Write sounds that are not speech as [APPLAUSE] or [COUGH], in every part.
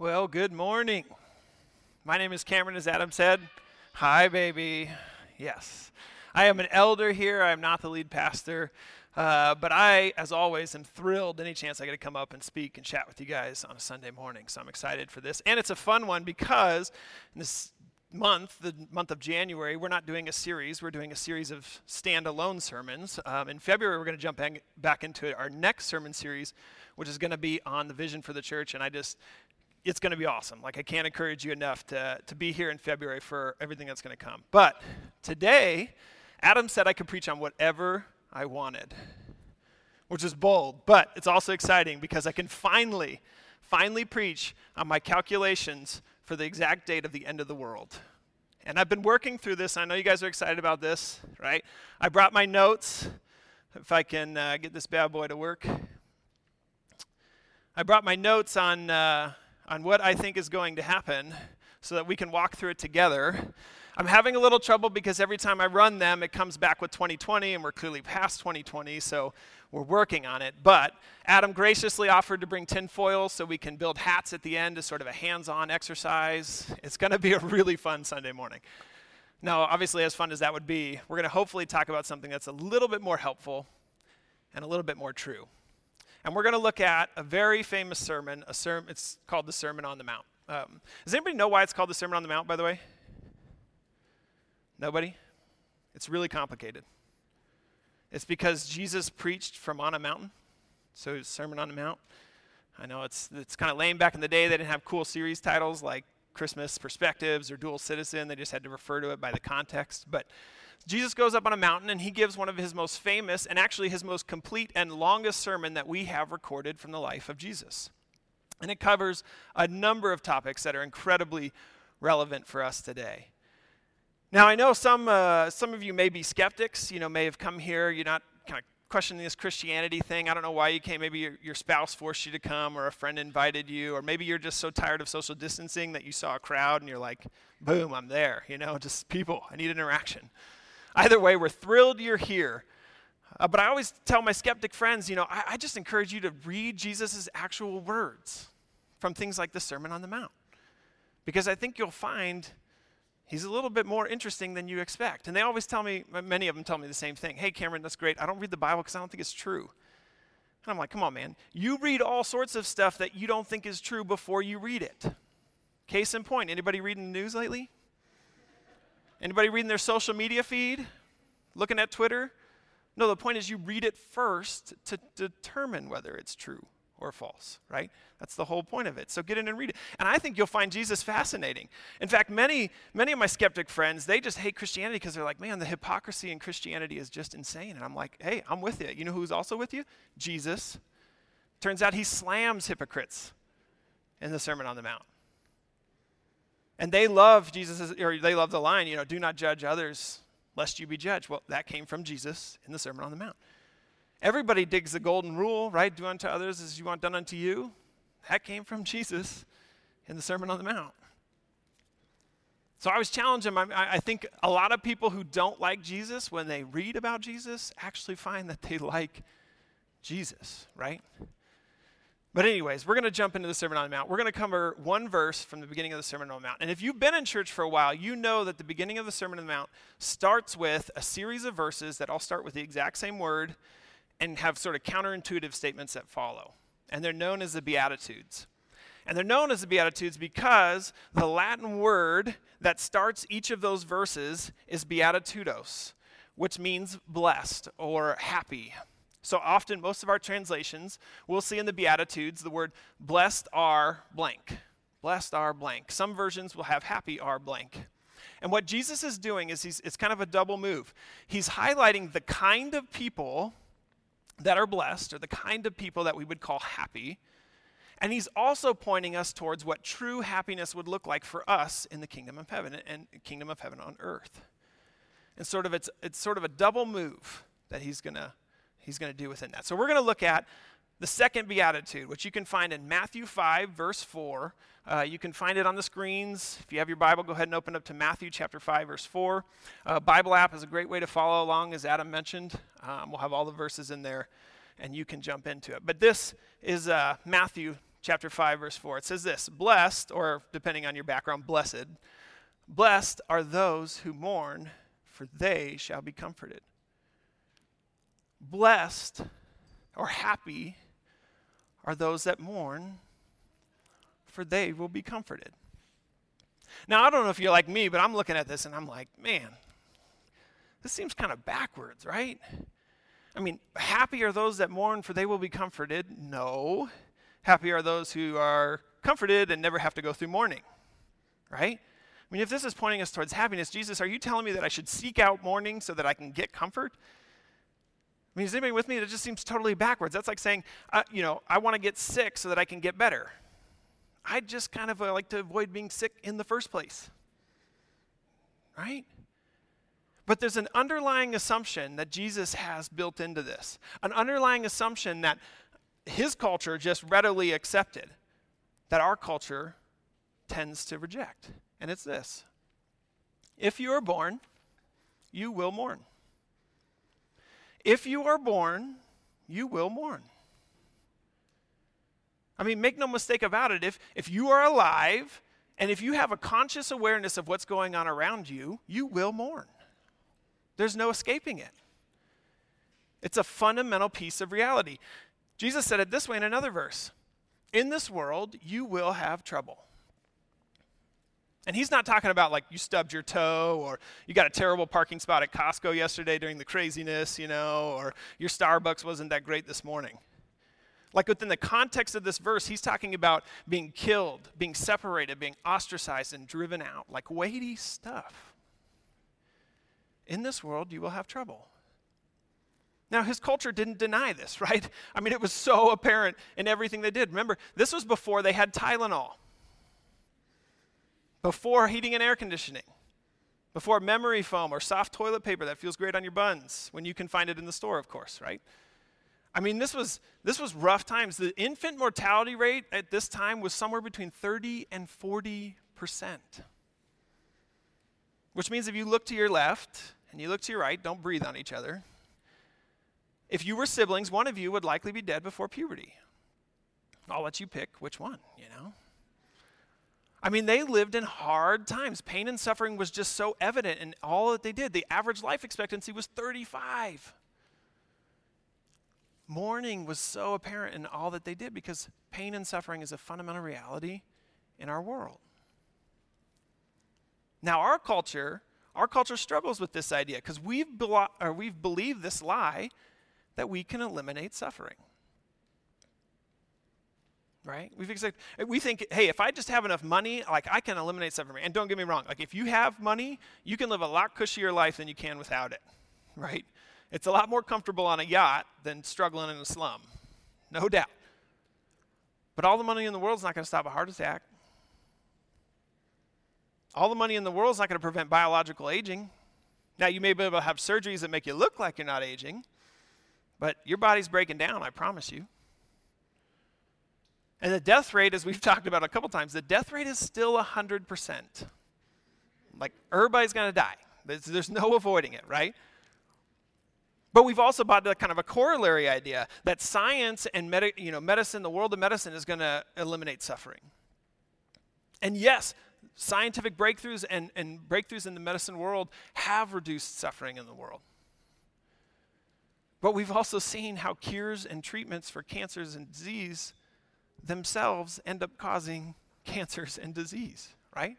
Well, good morning. My name is Cameron, as Adam said. Hi, baby. Yes. I am an elder here. I am not the lead pastor. Uh, but I, as always, am thrilled any chance I get to come up and speak and chat with you guys on a Sunday morning. So I'm excited for this. And it's a fun one because this month, the month of January, we're not doing a series. We're doing a series of standalone sermons. Um, in February, we're going to jump back into our next sermon series, which is going to be on the vision for the church. And I just it's going to be awesome. Like, I can't encourage you enough to, to be here in February for everything that's going to come. But today, Adam said I could preach on whatever I wanted, which is bold, but it's also exciting because I can finally, finally preach on my calculations for the exact date of the end of the world. And I've been working through this. I know you guys are excited about this, right? I brought my notes. If I can uh, get this bad boy to work. I brought my notes on. Uh, on what I think is going to happen so that we can walk through it together. I'm having a little trouble because every time I run them, it comes back with 2020, and we're clearly past 2020, so we're working on it. But Adam graciously offered to bring tinfoil so we can build hats at the end as sort of a hands on exercise. It's going to be a really fun Sunday morning. Now, obviously, as fun as that would be, we're going to hopefully talk about something that's a little bit more helpful and a little bit more true. And we're going to look at a very famous sermon. A sermon. It's called the Sermon on the Mount. Um, does anybody know why it's called the Sermon on the Mount, by the way? Nobody? It's really complicated. It's because Jesus preached from on a mountain. So, Sermon on the Mount. I know it's, it's kind of lame back in the day. They didn't have cool series titles like Christmas Perspectives or Dual Citizen. They just had to refer to it by the context. But Jesus goes up on a mountain and he gives one of his most famous and actually his most complete and longest sermon that we have recorded from the life of Jesus. And it covers a number of topics that are incredibly relevant for us today. Now, I know some, uh, some of you may be skeptics, you know, may have come here, you're not kind of questioning this Christianity thing. I don't know why you came. Maybe your, your, spouse forced you to come, or a friend invited you, or maybe you're just so tired of social distancing that you saw a crowd and you're like, boom, I'm there, you know, [LAUGHS] just people, I need interaction. Either way, we're thrilled you're here. Uh, but I always tell my skeptic friends, you know, I, I just encourage you to read Jesus' actual words from things like the Sermon on the Mount. Because I think you'll find he's a little bit more interesting than you expect. And they always tell me, many of them tell me the same thing Hey, Cameron, that's great. I don't read the Bible because I don't think it's true. And I'm like, come on, man. You read all sorts of stuff that you don't think is true before you read it. Case in point, anybody reading the news lately? Anybody reading their social media feed? Looking at Twitter? No, the point is you read it first to determine whether it's true or false, right? That's the whole point of it. So get in and read it. And I think you'll find Jesus fascinating. In fact, many many of my skeptic friends, they just hate Christianity because they're like, "Man, the hypocrisy in Christianity is just insane." And I'm like, "Hey, I'm with you. You know who's also with you? Jesus." Turns out he slams hypocrites in the Sermon on the Mount. And they love Jesus, or they love the line, you know, do not judge others lest you be judged. Well, that came from Jesus in the Sermon on the Mount. Everybody digs the golden rule, right? Do unto others as you want done unto you. That came from Jesus in the Sermon on the Mount. So I was challenging him. I, I think a lot of people who don't like Jesus, when they read about Jesus, actually find that they like Jesus, right? But, anyways, we're going to jump into the Sermon on the Mount. We're going to cover one verse from the beginning of the Sermon on the Mount. And if you've been in church for a while, you know that the beginning of the Sermon on the Mount starts with a series of verses that all start with the exact same word and have sort of counterintuitive statements that follow. And they're known as the Beatitudes. And they're known as the Beatitudes because the Latin word that starts each of those verses is beatitudos, which means blessed or happy. So often, most of our translations, we'll see in the Beatitudes the word blessed are blank. Blessed are blank. Some versions will have happy are blank. And what Jesus is doing is he's, it's kind of a double move. He's highlighting the kind of people that are blessed, or the kind of people that we would call happy. And he's also pointing us towards what true happiness would look like for us in the kingdom of heaven and kingdom of heaven on earth. And sort of it's, it's sort of a double move that he's to he's to do within that. So we're to look at the second beatitude, which you can find in Matthew 5, verse 4. Uh, you can find it on the screens. If you have your Bible, go ahead and open up to Matthew chapter 5, verse 4. Uh, Bible app is a great way to follow along, as Adam mentioned. Um, we'll have all the verses in there, and you can jump into it. But this is uh, Matthew chapter 5, verse 4. It says this Blessed, or depending on your background, blessed, blessed are those who mourn, for they shall be comforted. Blessed or happy are those that mourn, for they will be comforted. Now, I don't know if you're like me, but I'm looking at this and I'm like, man, this seems kind of backwards, right? I mean, happy are those that mourn, for they will be comforted. No. Happy are those who are comforted and never have to go through mourning, right? I mean, if this is pointing us towards happiness, Jesus, are you telling me that I should seek out mourning so that I can get comfort? Mean, is anybody with me? That just seems totally backwards. That's like saying, uh, you know, I want to get sick so that I can get better. I just kind of uh, like to avoid being sick in the first place. Right? But there's an underlying assumption that Jesus has built into this, an underlying assumption that his culture just readily accepted, that our culture tends to reject. And it's this if you are born, you will mourn. If you are born, you will mourn. I mean, make no mistake about it. If, if you are alive and if you have a conscious awareness of what's going on around you, you will mourn. There's no escaping it. It's a fundamental piece of reality. Jesus said it this way in another verse In this world, you will have trouble. And he's not talking about like you stubbed your toe or you got a terrible parking spot at Costco yesterday during the craziness, you know, or your Starbucks wasn't that great this morning. Like within the context of this verse, he's talking about being killed, being separated, being ostracized, and driven out, like weighty stuff. In this world, you will have trouble. Now, his culture didn't deny this, [LAUGHS] right? I mean, it was so apparent in everything they did. Remember, this was before they had Tylenol, before heating and air conditioning, before memory foam or soft toilet paper that feels great on your buns when you can find it in the store, of course, right? I mean, this was, this was rough times. The infant mortality rate at this time was somewhere between 30 and 40 percent. Which means if you look to your left and you look to your right, don't breathe on each other. If you were siblings, one of you would likely be dead before puberty. I'll let you pick which one, you know? I mean, they lived in hard times. Pain and suffering was just so evident in all that they did. The average life expectancy was 35 mourning was so apparent in all that they did because pain and suffering is a fundamental reality in our world. Now, our culture, our culture struggles with this idea because we've, we've believed this lie that we can eliminate suffering. Right? We've accepted, we think, hey, if I just have enough money, like I can eliminate suffering. And don't get me wrong, like if you have money, you can live a lot cushier life than you can without it. [LAUGHS] Right? It's a lot more comfortable on a yacht than struggling in a slum, no doubt. But all the money in the world is not going to stop a heart attack. All the money in the world is not going to prevent biological aging. Now, you may be able to have surgeries that make you look like you're not aging, but your body's breaking down, I promise you. And the death rate, as we've [LAUGHS] talked about a couple times, the death rate is still 100%. Like, everybody's going to die. There's, there's no [LAUGHS] avoiding it, right? But we've also bought the kind of a corollary idea that science and med- you know, medicine, the world of medicine, is going to eliminate suffering. And yes, scientific breakthroughs and, and breakthroughs in the medicine world have reduced suffering in the world. But we've also seen how cures and treatments for cancers and disease themselves end up causing [LAUGHS] cancers and disease, right?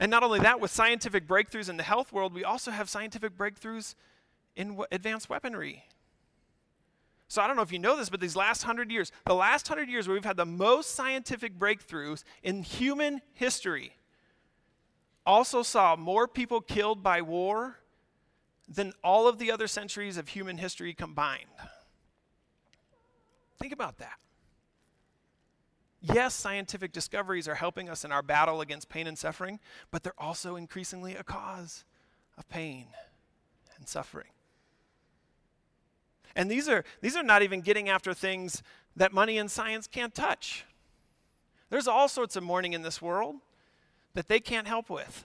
And not only that, with scientific breakthroughs in the health world, we also have scientific breakthroughs in w- advanced weaponry. So I don't know if you know this, but these last hundred years, the last hundred years where we've had the most scientific breakthroughs in human history, also saw more people killed by war than all of the other centuries of human history combined. Think about that. Yes, scientific discoveries are helping us in our battle against pain and suffering, but they're also increasingly a cause of pain and suffering. And these are, these are not even getting after things that money and science can't touch. There's all sorts of mourning in this world that they can't help with.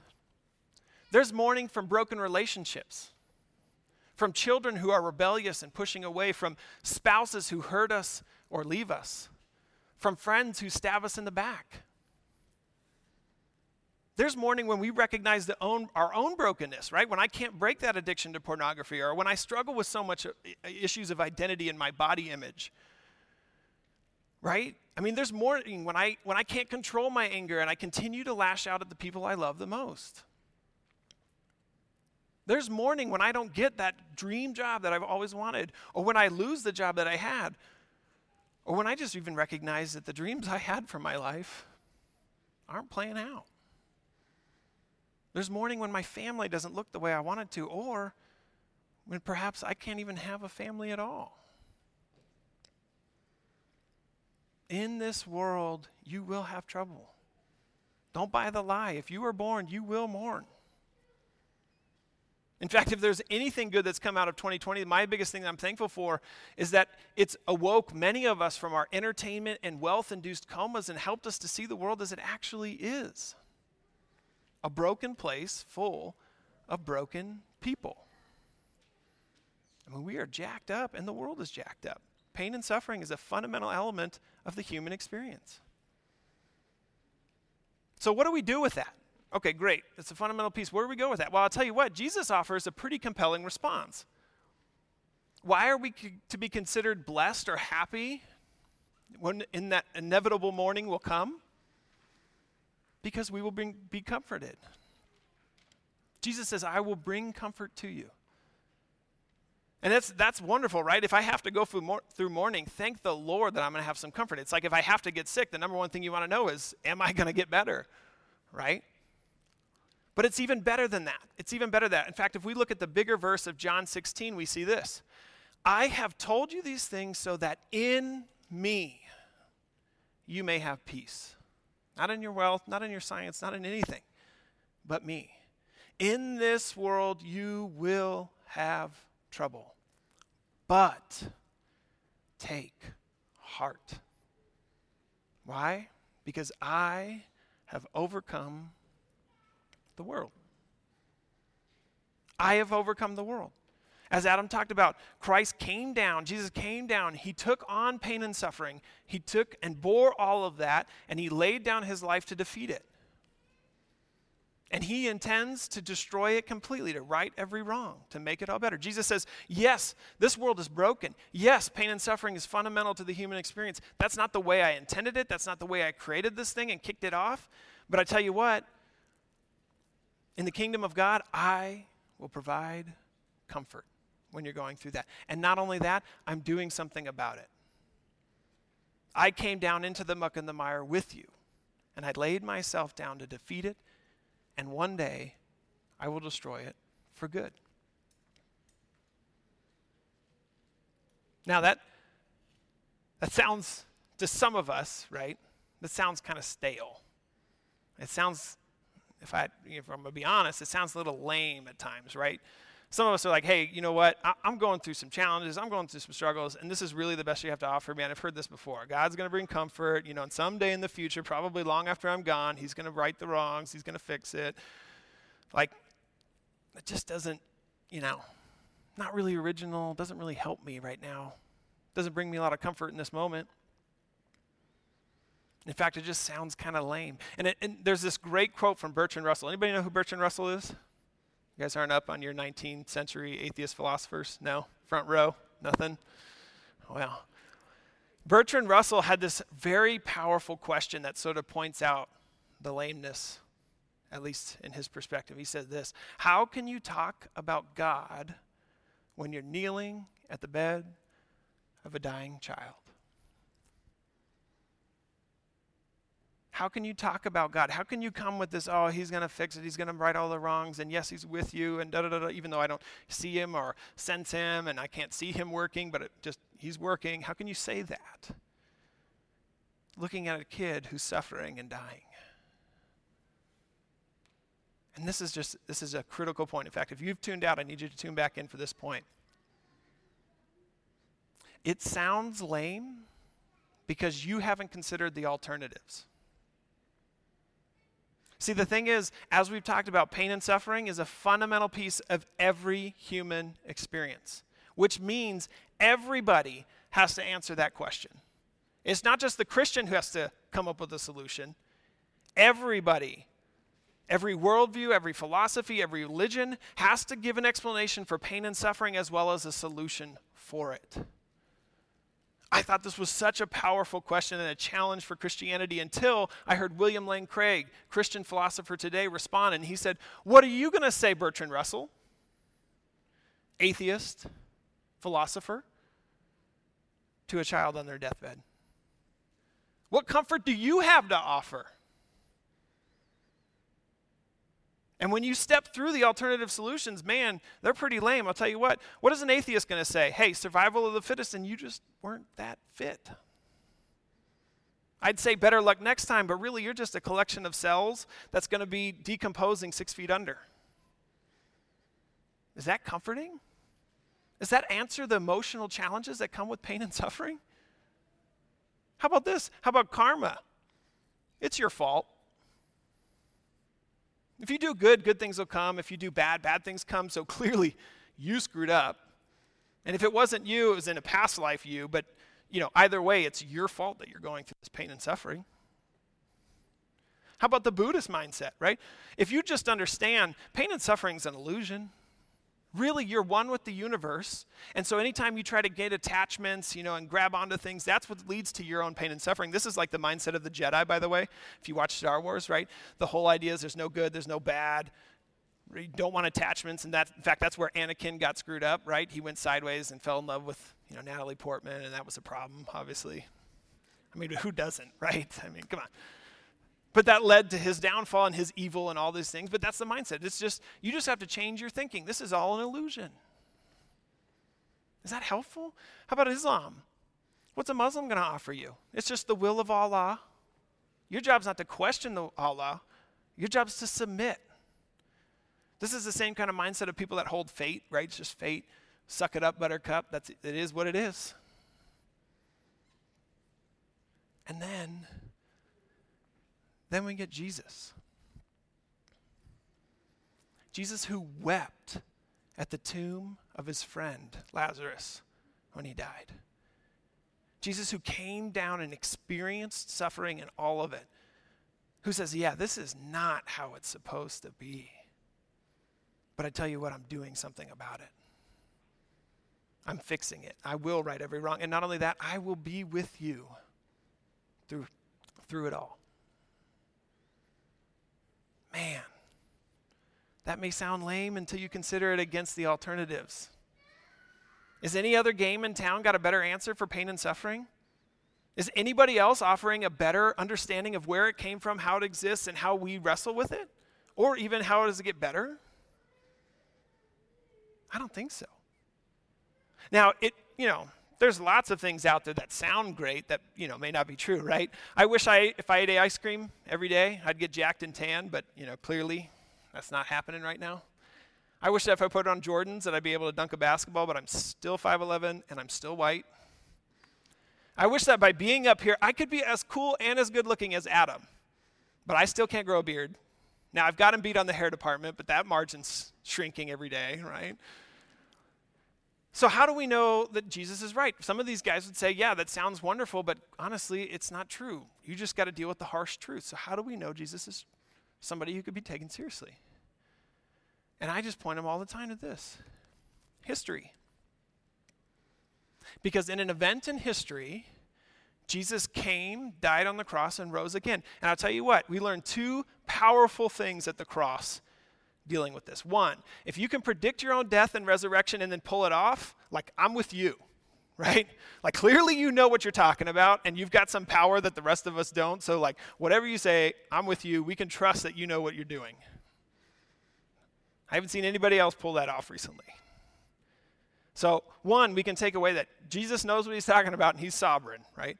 There's mourning from broken relationships, from children who are rebellious and pushing away, from spouses who hurt us or leave us, from friends who stab us in the back. There's mourning when we recognize own, our own brokenness, right? When I can't break that addiction to pornography, or when I struggle with so much uh, issues of identity and my body image, right? I mean, there's mourning when I when I can't control my anger and I continue to lash out at the people I love the most. There's mourning when I don't get that dream job that I've always wanted, or when I lose the job that I had, or when I just even recognize that the dreams I had for my life aren't playing out. There's mourning when my family doesn't look the way I want it to, or when perhaps I can't even have a family at all. In this world, you will have trouble. Don't buy the lie. If you are born, you will mourn. In fact, if there's anything good that's come out of 2020, my biggest thing that I'm thankful for is that it's awoke many of us from our entertainment and wealth induced comas and helped us to see the world as it actually is a broken place full of broken people. I mean, we are jacked up, and the world is jacked up. Pain and suffering is a fundamental element of the human experience. So, what do we do with that? Okay, great. It's a fundamental piece. Where do we go with that? Well, I'll tell you what, Jesus offers a pretty compelling response. Why are we to be considered blessed or happy when in that inevitable mourning will come? Because we will bring, be comforted. Jesus says, I will bring comfort to you. And that's, that's wonderful, right? If I have to go through, mor- through mourning, thank the Lord that I'm going to have some comfort. It's like if I have to get sick, the number one thing you want to know is, am I going to get better? Right? But it's even better than that. It's even better than that. In fact, if we look at the bigger verse of John 16, we see this I have told you these things so that in me you may have peace. Not in your wealth, not in your science, not in anything, but me. In this world you will have trouble. But take heart. Why? Because I have overcome the world. I have overcome the world. As Adam talked about, Christ came down, Jesus came down, he took on pain and suffering, he took and bore all of that, and he laid down his life to defeat it. And he intends to destroy it completely, to right every wrong, to make it all better. Jesus says, Yes, this world is broken. Yes, pain and suffering is fundamental to the human experience. That's not the way I intended it. That's not the way I created this thing and kicked it off. But I tell you what, in the kingdom of God, I will provide comfort when you're going through that. And not only that, I'm doing something about it. I came down into the muck and the mire with you, and I laid myself down to defeat it, and one day I will destroy it for good. Now that that sounds to some of us, right? That sounds kind of stale. It sounds if I if I'm gonna be honest, it sounds a little lame at times, right? Some of us are like, hey, you know what? I, am going through some challenges. I'm going through some struggles, and this is really the best you have to offer me. And I've heard this before. God's going to bring comfort, you know, and someday in the future, probably long after I'm gone, He's going to right the wrongs. He's going to fix it. Like, it just doesn't, you know, not really original. Doesn't really help me right now. Doesn't bring me a lot of comfort in this moment. In fact, it just sounds kind of lame. And, it, and, there's this great quote from Bertrand Russell. Anybody know who Bertrand Russell is? You guys aren't up on your 19th century atheist philosophers? No? Front row? Nothing? Well, Bertrand Russell had this very powerful question that sort of points out the lameness, at least in his perspective. He said this How can you talk about God when you're kneeling at the bed of a dying child? How can you talk about God? How can you come with this, oh, he's going to fix it, he's going to right all the wrongs, and yes, he's with you, and da da da, even though I don't see him or sense him, and I can't see him working, but just, he's working. How can you say that? Looking at a kid who's suffering and dying. And this is just, this is a critical point. In fact, if you've tuned out, I need you to tune back in for this point. It sounds lame because you haven't considered the alternatives. See, the thing is, as we've talked about, pain and suffering is a fundamental piece of every human experience, which means everybody has to answer that question. It's not just the Christian who has to come up with a solution. Everybody, every worldview, every philosophy, every religion has to give an explanation for pain and suffering as well as a solution for it. I thought this was such a powerful question and a challenge for Christianity until I heard William Lane Craig, Christian philosopher today, respond. And he said, What are you going to say, Bertrand Russell? Atheist, philosopher, to a child on their deathbed. What comfort do you have to offer? And when you step through the alternative solutions, man, they're pretty lame. I'll tell you what. What is an atheist going to say? Hey, survival of the fittest, and you just weren't that fit. I'd say better luck next time, but really you're just a collection of cells that's going to be decomposing six feet under. Is that comforting? Does that answer the emotional challenges that come with pain and suffering? How about this? How about karma? It's your fault. If you do good, good things will come. If you do bad, bad things come. So [LAUGHS] clearly, you screwed up. And if it wasn't you, it was in a past life you. But, you know, either way, it's your fault that you're going through this pain and suffering. How about the Buddhist mindset, right? If you just understand pain and suffering is an illusion, really you're one with the universe. And so anytime you try to get attachments, you know, and grab onto things, that's what leads to your own pain and suffering. This is like the mindset of the Jedi, by the way. If you watch Star Wars, right? The whole idea is there's no good, there's no bad. You don't want attachments, and that in fact that's where Anakin got screwed up, right? He went sideways and fell in love with, you know, Natalie Portman, and that was a problem, obviously. I mean, who doesn't, [LAUGHS] right? I mean, come on. But that led to his downfall and his evil and all these things. But that's the mindset. It's just, you just have to change your thinking. This is all an illusion. Is that helpful? How about Islam? What's a Muslim going to offer you? It's just the will of Allah. Your job's not to question the Allah, your job's to submit. This is the same kind of mindset of people that hold fate, right? It's just fate. Suck it up, buttercup. That's it is what it is. And then then we get Jesus. Jesus, who wept at the tomb of his friend Lazarus when he died. Jesus, who came down and experienced suffering and all of it, who says, Yeah, this is not how it's supposed to be. But I tell you what, I'm doing something about it. I'm fixing it. I will right every wrong. And not only that, I will be with you through, through it all. Man, that may sound lame until you consider it against the alternatives. Is any other game in town got a better answer for pain and suffering? Is anybody else offering a better understanding of where it came from, how it exists, and how we wrestle with it? Or even how does it get better? I don't think so. Now, it, you know, there's lots of things out there that sound great that you know may not be true right? I wish i if i ate ice cream every day i'd get jacked and tan but you know clearly that's not happening right now. I wish that if i put on jordans that i'd be able to dunk a basketball but i'm still 5'11 and i'm still white. I wish that by being up here i could be as cool and as good looking as adam but i still can't grow a beard. Now i've got him beat on the hair department but that margin's shrinking every day right so, how do we know that Jesus is right? Some of these guys would say, yeah, that sounds wonderful, but honestly, it's not true. You just got to deal with the harsh truth. So, how do we know Jesus is somebody who could be taken seriously? And I just point them all the time to this history. Because in an event in history, Jesus came, died on the cross, and rose again. And I'll tell you what, we learned two powerful things at the cross dealing with this. One, if you can predict your own death and resurrection and then pull it off, like I'm with you, [LAUGHS] right? Like clearly you know what you're talking about and you've got some power that the rest of us don't. So, like, whatever you say, I'm with you. We can trust that you know what you're doing. I haven't seen anybody else pull that off recently. So, one, we can take away that Jesus knows what he's talking about and he's sovereign, right?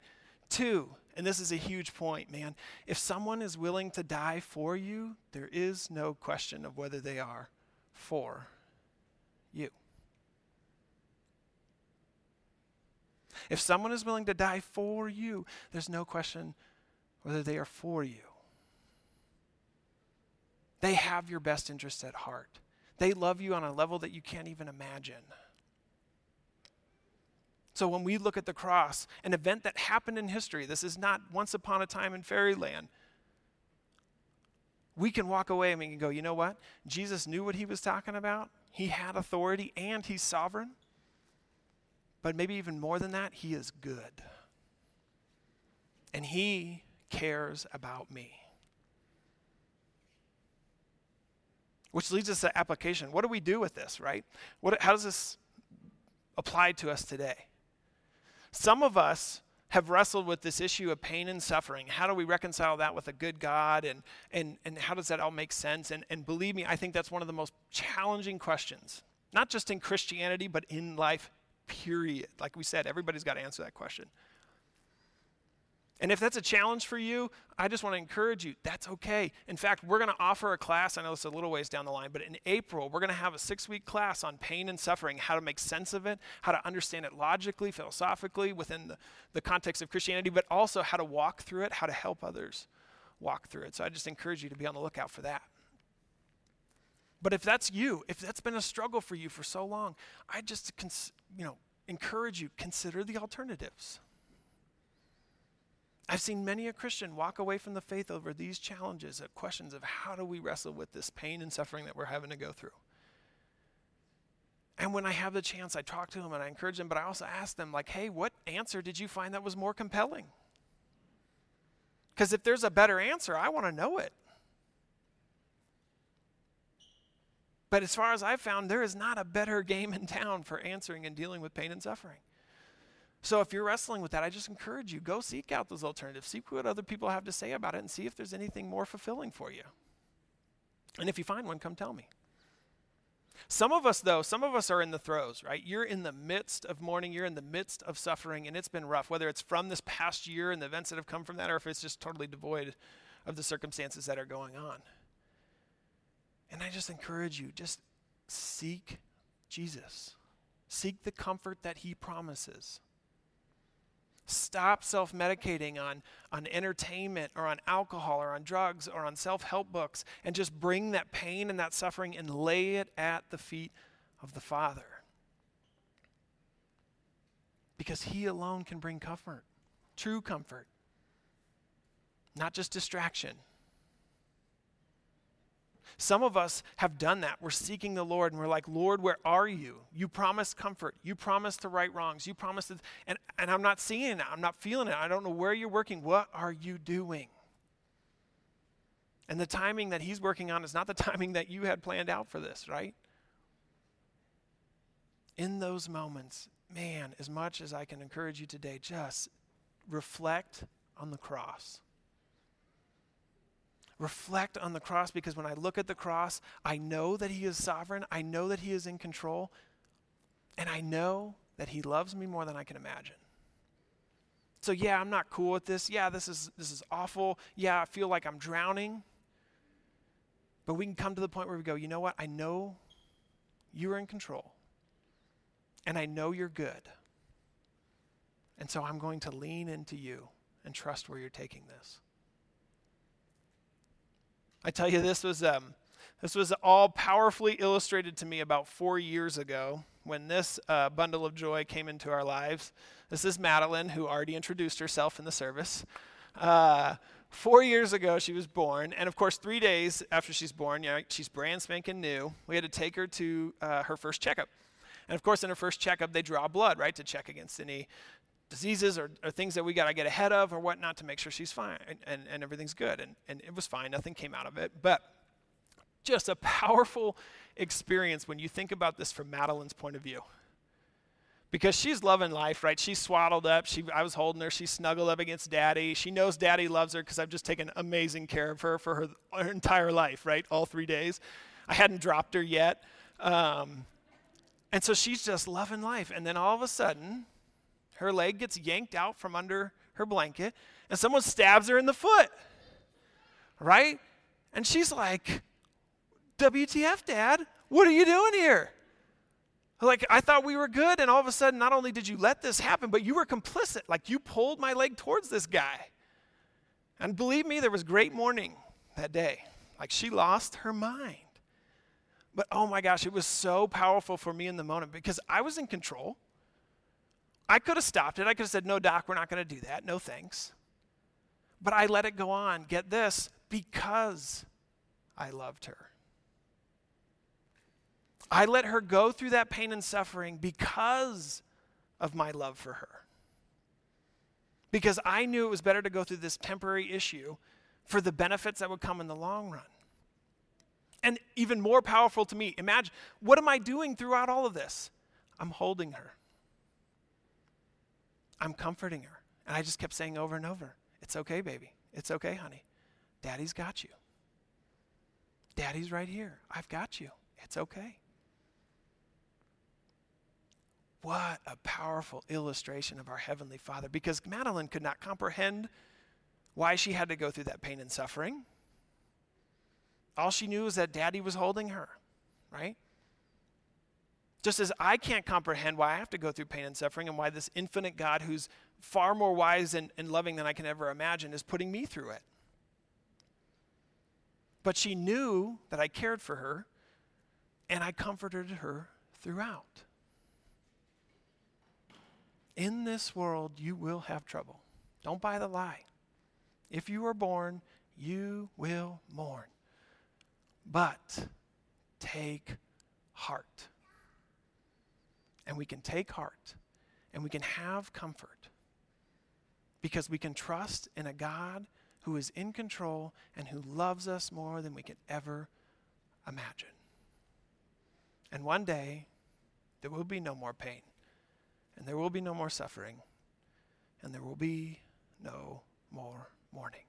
Two, and this is a huge point, man. If someone is willing to die for you, there is no question of whether they are for you. If someone is willing to die for you, there's no question whether they are for you. They have your best interest at heart. They love you on a level that you can't even imagine. So when we look at the cross, an event that happened in history, this is not once upon a time in fairyland. We can walk away and we can go, you know what? Jesus knew what he was talking about. He had authority and he's sovereign. But maybe even more than that, he is good. And he cares about me. Which leads us to application. What do we do with this, right? What, how does this apply to us today? Some of us have wrestled with this issue of pain and suffering. How do we reconcile that with a good God? And, and, and how does that all make sense? And, and believe me, I think that's one of the most challenging questions, not just in Christianity, but in life, period. Like we said, everybody's got to answer that question. And if that's a challenge for you, I just want to encourage you. That's okay. In fact, we're going to offer a class. I know it's a little ways down the line, but in April, we're going to have a six week class on pain and suffering, how to make sense of it, how to understand it logically, philosophically, within the, the context of Christianity, but also how to walk through it, how to help others walk through it. So I just encourage you to be on the lookout for that. But if that's you, if that's been a struggle for you for so long, I just, you know, encourage you, consider the alternatives. I've seen many a Christian walk away from the faith over these challenges, of questions of how do we wrestle with this pain and suffering that we're having to go through. And when I have the chance, I talk to them and I encourage them, but I also ask them, like, hey, what answer did you find that was more compelling? Because if there's a better answer, I want to know it. But as far as I've found, there is not a better [LAUGHS] game in town for answering and dealing with pain and suffering. So if you're wrestling with that, I just encourage you go seek out those alternatives. See what other people have to say about it and see if there's anything more fulfilling for you. And if you find one, come tell me. Some of us, though, some of us are in the throes, right? You're in the midst of mourning, you're in the midst of suffering, and it's been rough, whether it's from this past year and the events that have come from that, or if it's just totally devoid of the circumstances that are going on. And I just encourage you just seek Jesus, seek the comfort that he promises. Stop self medicating on, on entertainment or on alcohol or on drugs or on self help books and just bring that pain and that suffering and lay it at the feet of the Father. Because He alone can bring comfort, true comfort, not just distraction. Some of us have done that. We're seeking the Lord and we're like, Lord, where are you? You promised comfort. You promised to right wrongs. You promised, and, and I'm not seeing it. I'm not feeling it. I don't know where you're working. What are you doing? And the timing that He's working on is not the [LAUGHS] timing that you had planned out for this, right? In those moments, man, as much as I can encourage you today, just reflect on the cross reflect on the cross because when I look at the cross, I know that He is sovereign, I know that He is in control, and I know that He loves me more than I can imagine. So yeah, I'm not cool with this. Yeah, this is this is awful. Yeah, I feel like I'm drowning. But we can come to the point where we go, you know what? I know you're in control. And I know you're good. And so I'm going to lean into you and trust where you're taking this. I tell you, this was, um, this was all powerfully illustrated to me about four years ago when this uh, bundle of joy came into our lives. This is Madeline, who already introduced herself in the service. Uh, four years ago, she was born, and of course, three days after she's born, you know, she's brand spanking new. We had to take her to uh, her first checkup. And of course, in her first checkup, they draw blood, right, to check against any diseases or, or, things that we got to get ahead of or whatnot to make sure she's fine and, and, and everything's good. And, and it was fine, nothing came out of it. But just a powerful experience when you think about this from Madeline's point of view. Because she's loving life, right? She's swaddled up. She, I was holding her. She's snuggled up against daddy. She knows daddy loves her because I've just taken amazing care of her for her, her, entire life, right? All three days. I hadn't dropped her yet. Um, and so she's just loving life. And then all of a sudden, her leg gets yanked out from under her blanket, and someone stabs her in the foot. Right? And she's like, WTF, Dad? What are you doing here? Like, I thought we were good, and all of a sudden, not only did you let this happen, but you were complicit. Like, you pulled my leg towards this guy. And believe me, there was great mourning that day. Like, she lost her mind. But oh my gosh, it was so powerful for me in the moment because I was in control. I could have stopped it. I could have said, No, doc, we're not going to do that. No thanks. But I let it go on. Get this because I loved her. I let her go through that pain and suffering because of my love for her. Because I knew it was better to go through this temporary issue for the benefits that would come in the long run. And even more powerful to me, imagine what am I doing throughout all of this? I'm holding her. I'm comforting her. And I just kept saying over and over, It's okay, baby. It's okay, honey. Daddy's got you. Daddy's right here. I've got you. It's okay. What a powerful illustration of our Heavenly Father because Madeline could not comprehend why she had to go through that pain and suffering. All she knew was that daddy was holding her, right? Just as I can't comprehend why I have to go through pain and suffering and why this infinite God, who's far more wise and, and loving than I can ever imagine, is putting me through it. But she knew that I cared for her and I comforted her throughout. In this world, you will have trouble. Don't buy the lie. If you are born, you will mourn. But take heart. And we can take heart and we can have comfort because we can trust in a God who is in control and who loves us more than we can ever imagine. And one day, there will be no more pain, and there will be no more suffering, and there will be no more mourning.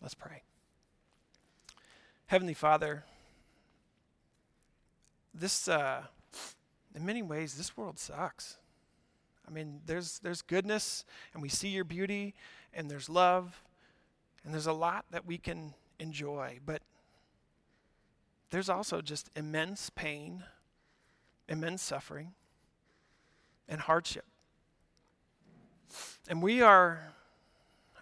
Let's pray. Heavenly Father, this, uh, in many ways, this world sucks. I mean, there's, there's goodness, and we see your beauty, and there's love, and there's a lot that we can enjoy, but there's also just immense pain, immense suffering, and hardship. And we are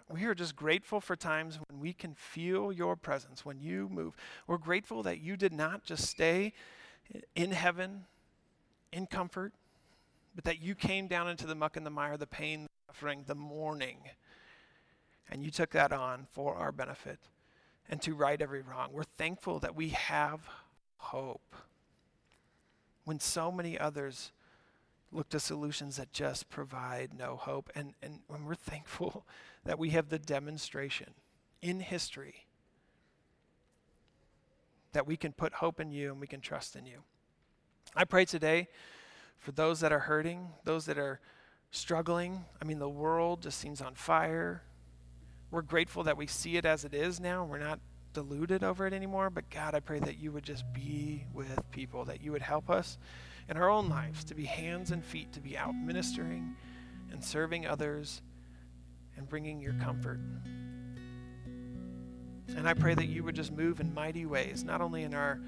we are just grateful for times when we can feel your presence, when you move. We're grateful that you did not just stay in heaven in comfort, but that you came down into the muck and the mire, the pain, the suffering, the mourning, and you took that on for our benefit and to right every wrong. We're thankful that we have hope when so many others look to solutions that just provide no hope. And, and when we're thankful [LAUGHS] that we have the demonstration in history that we can put hope in you and we can trust in you. I pray today for those that are hurting, those that are struggling. I mean, the world just seems on fire. We're grateful that we see it as it is now. We're not deluded over it anymore. But God, I pray that you would just be with people, that you would help us in our own lives to be hands and feet, to be out ministering and serving others and bringing your comfort. And I pray that you would just move in mighty ways, not only in our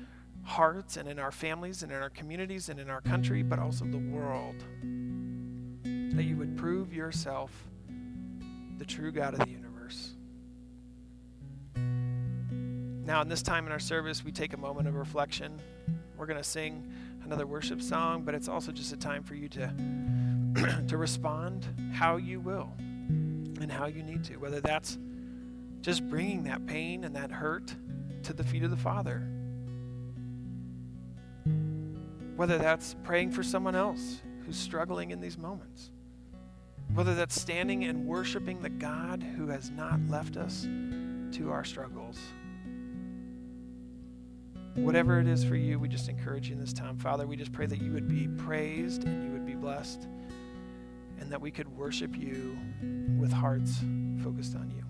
hearts and in our families and in our communities and in our country, but also the world. That you would prove yourself the true God of the universe. Now, in this time in our service, we take a moment of reflection. We're going to sing another worship song, but it's also just a time for you to, [CLEARS THROAT] to respond how you will and how you need to, whether that's just bringing that pain and that hurt to the feet of the Father, whether that's praying for someone else who's struggling in these moments, whether that's standing and worshiping the God who has not left us to our struggles. Whatever it is for you, we just encourage you in this time. Father, we just pray that you would be praised and you would be blessed and that we could worship you with hearts focused on you.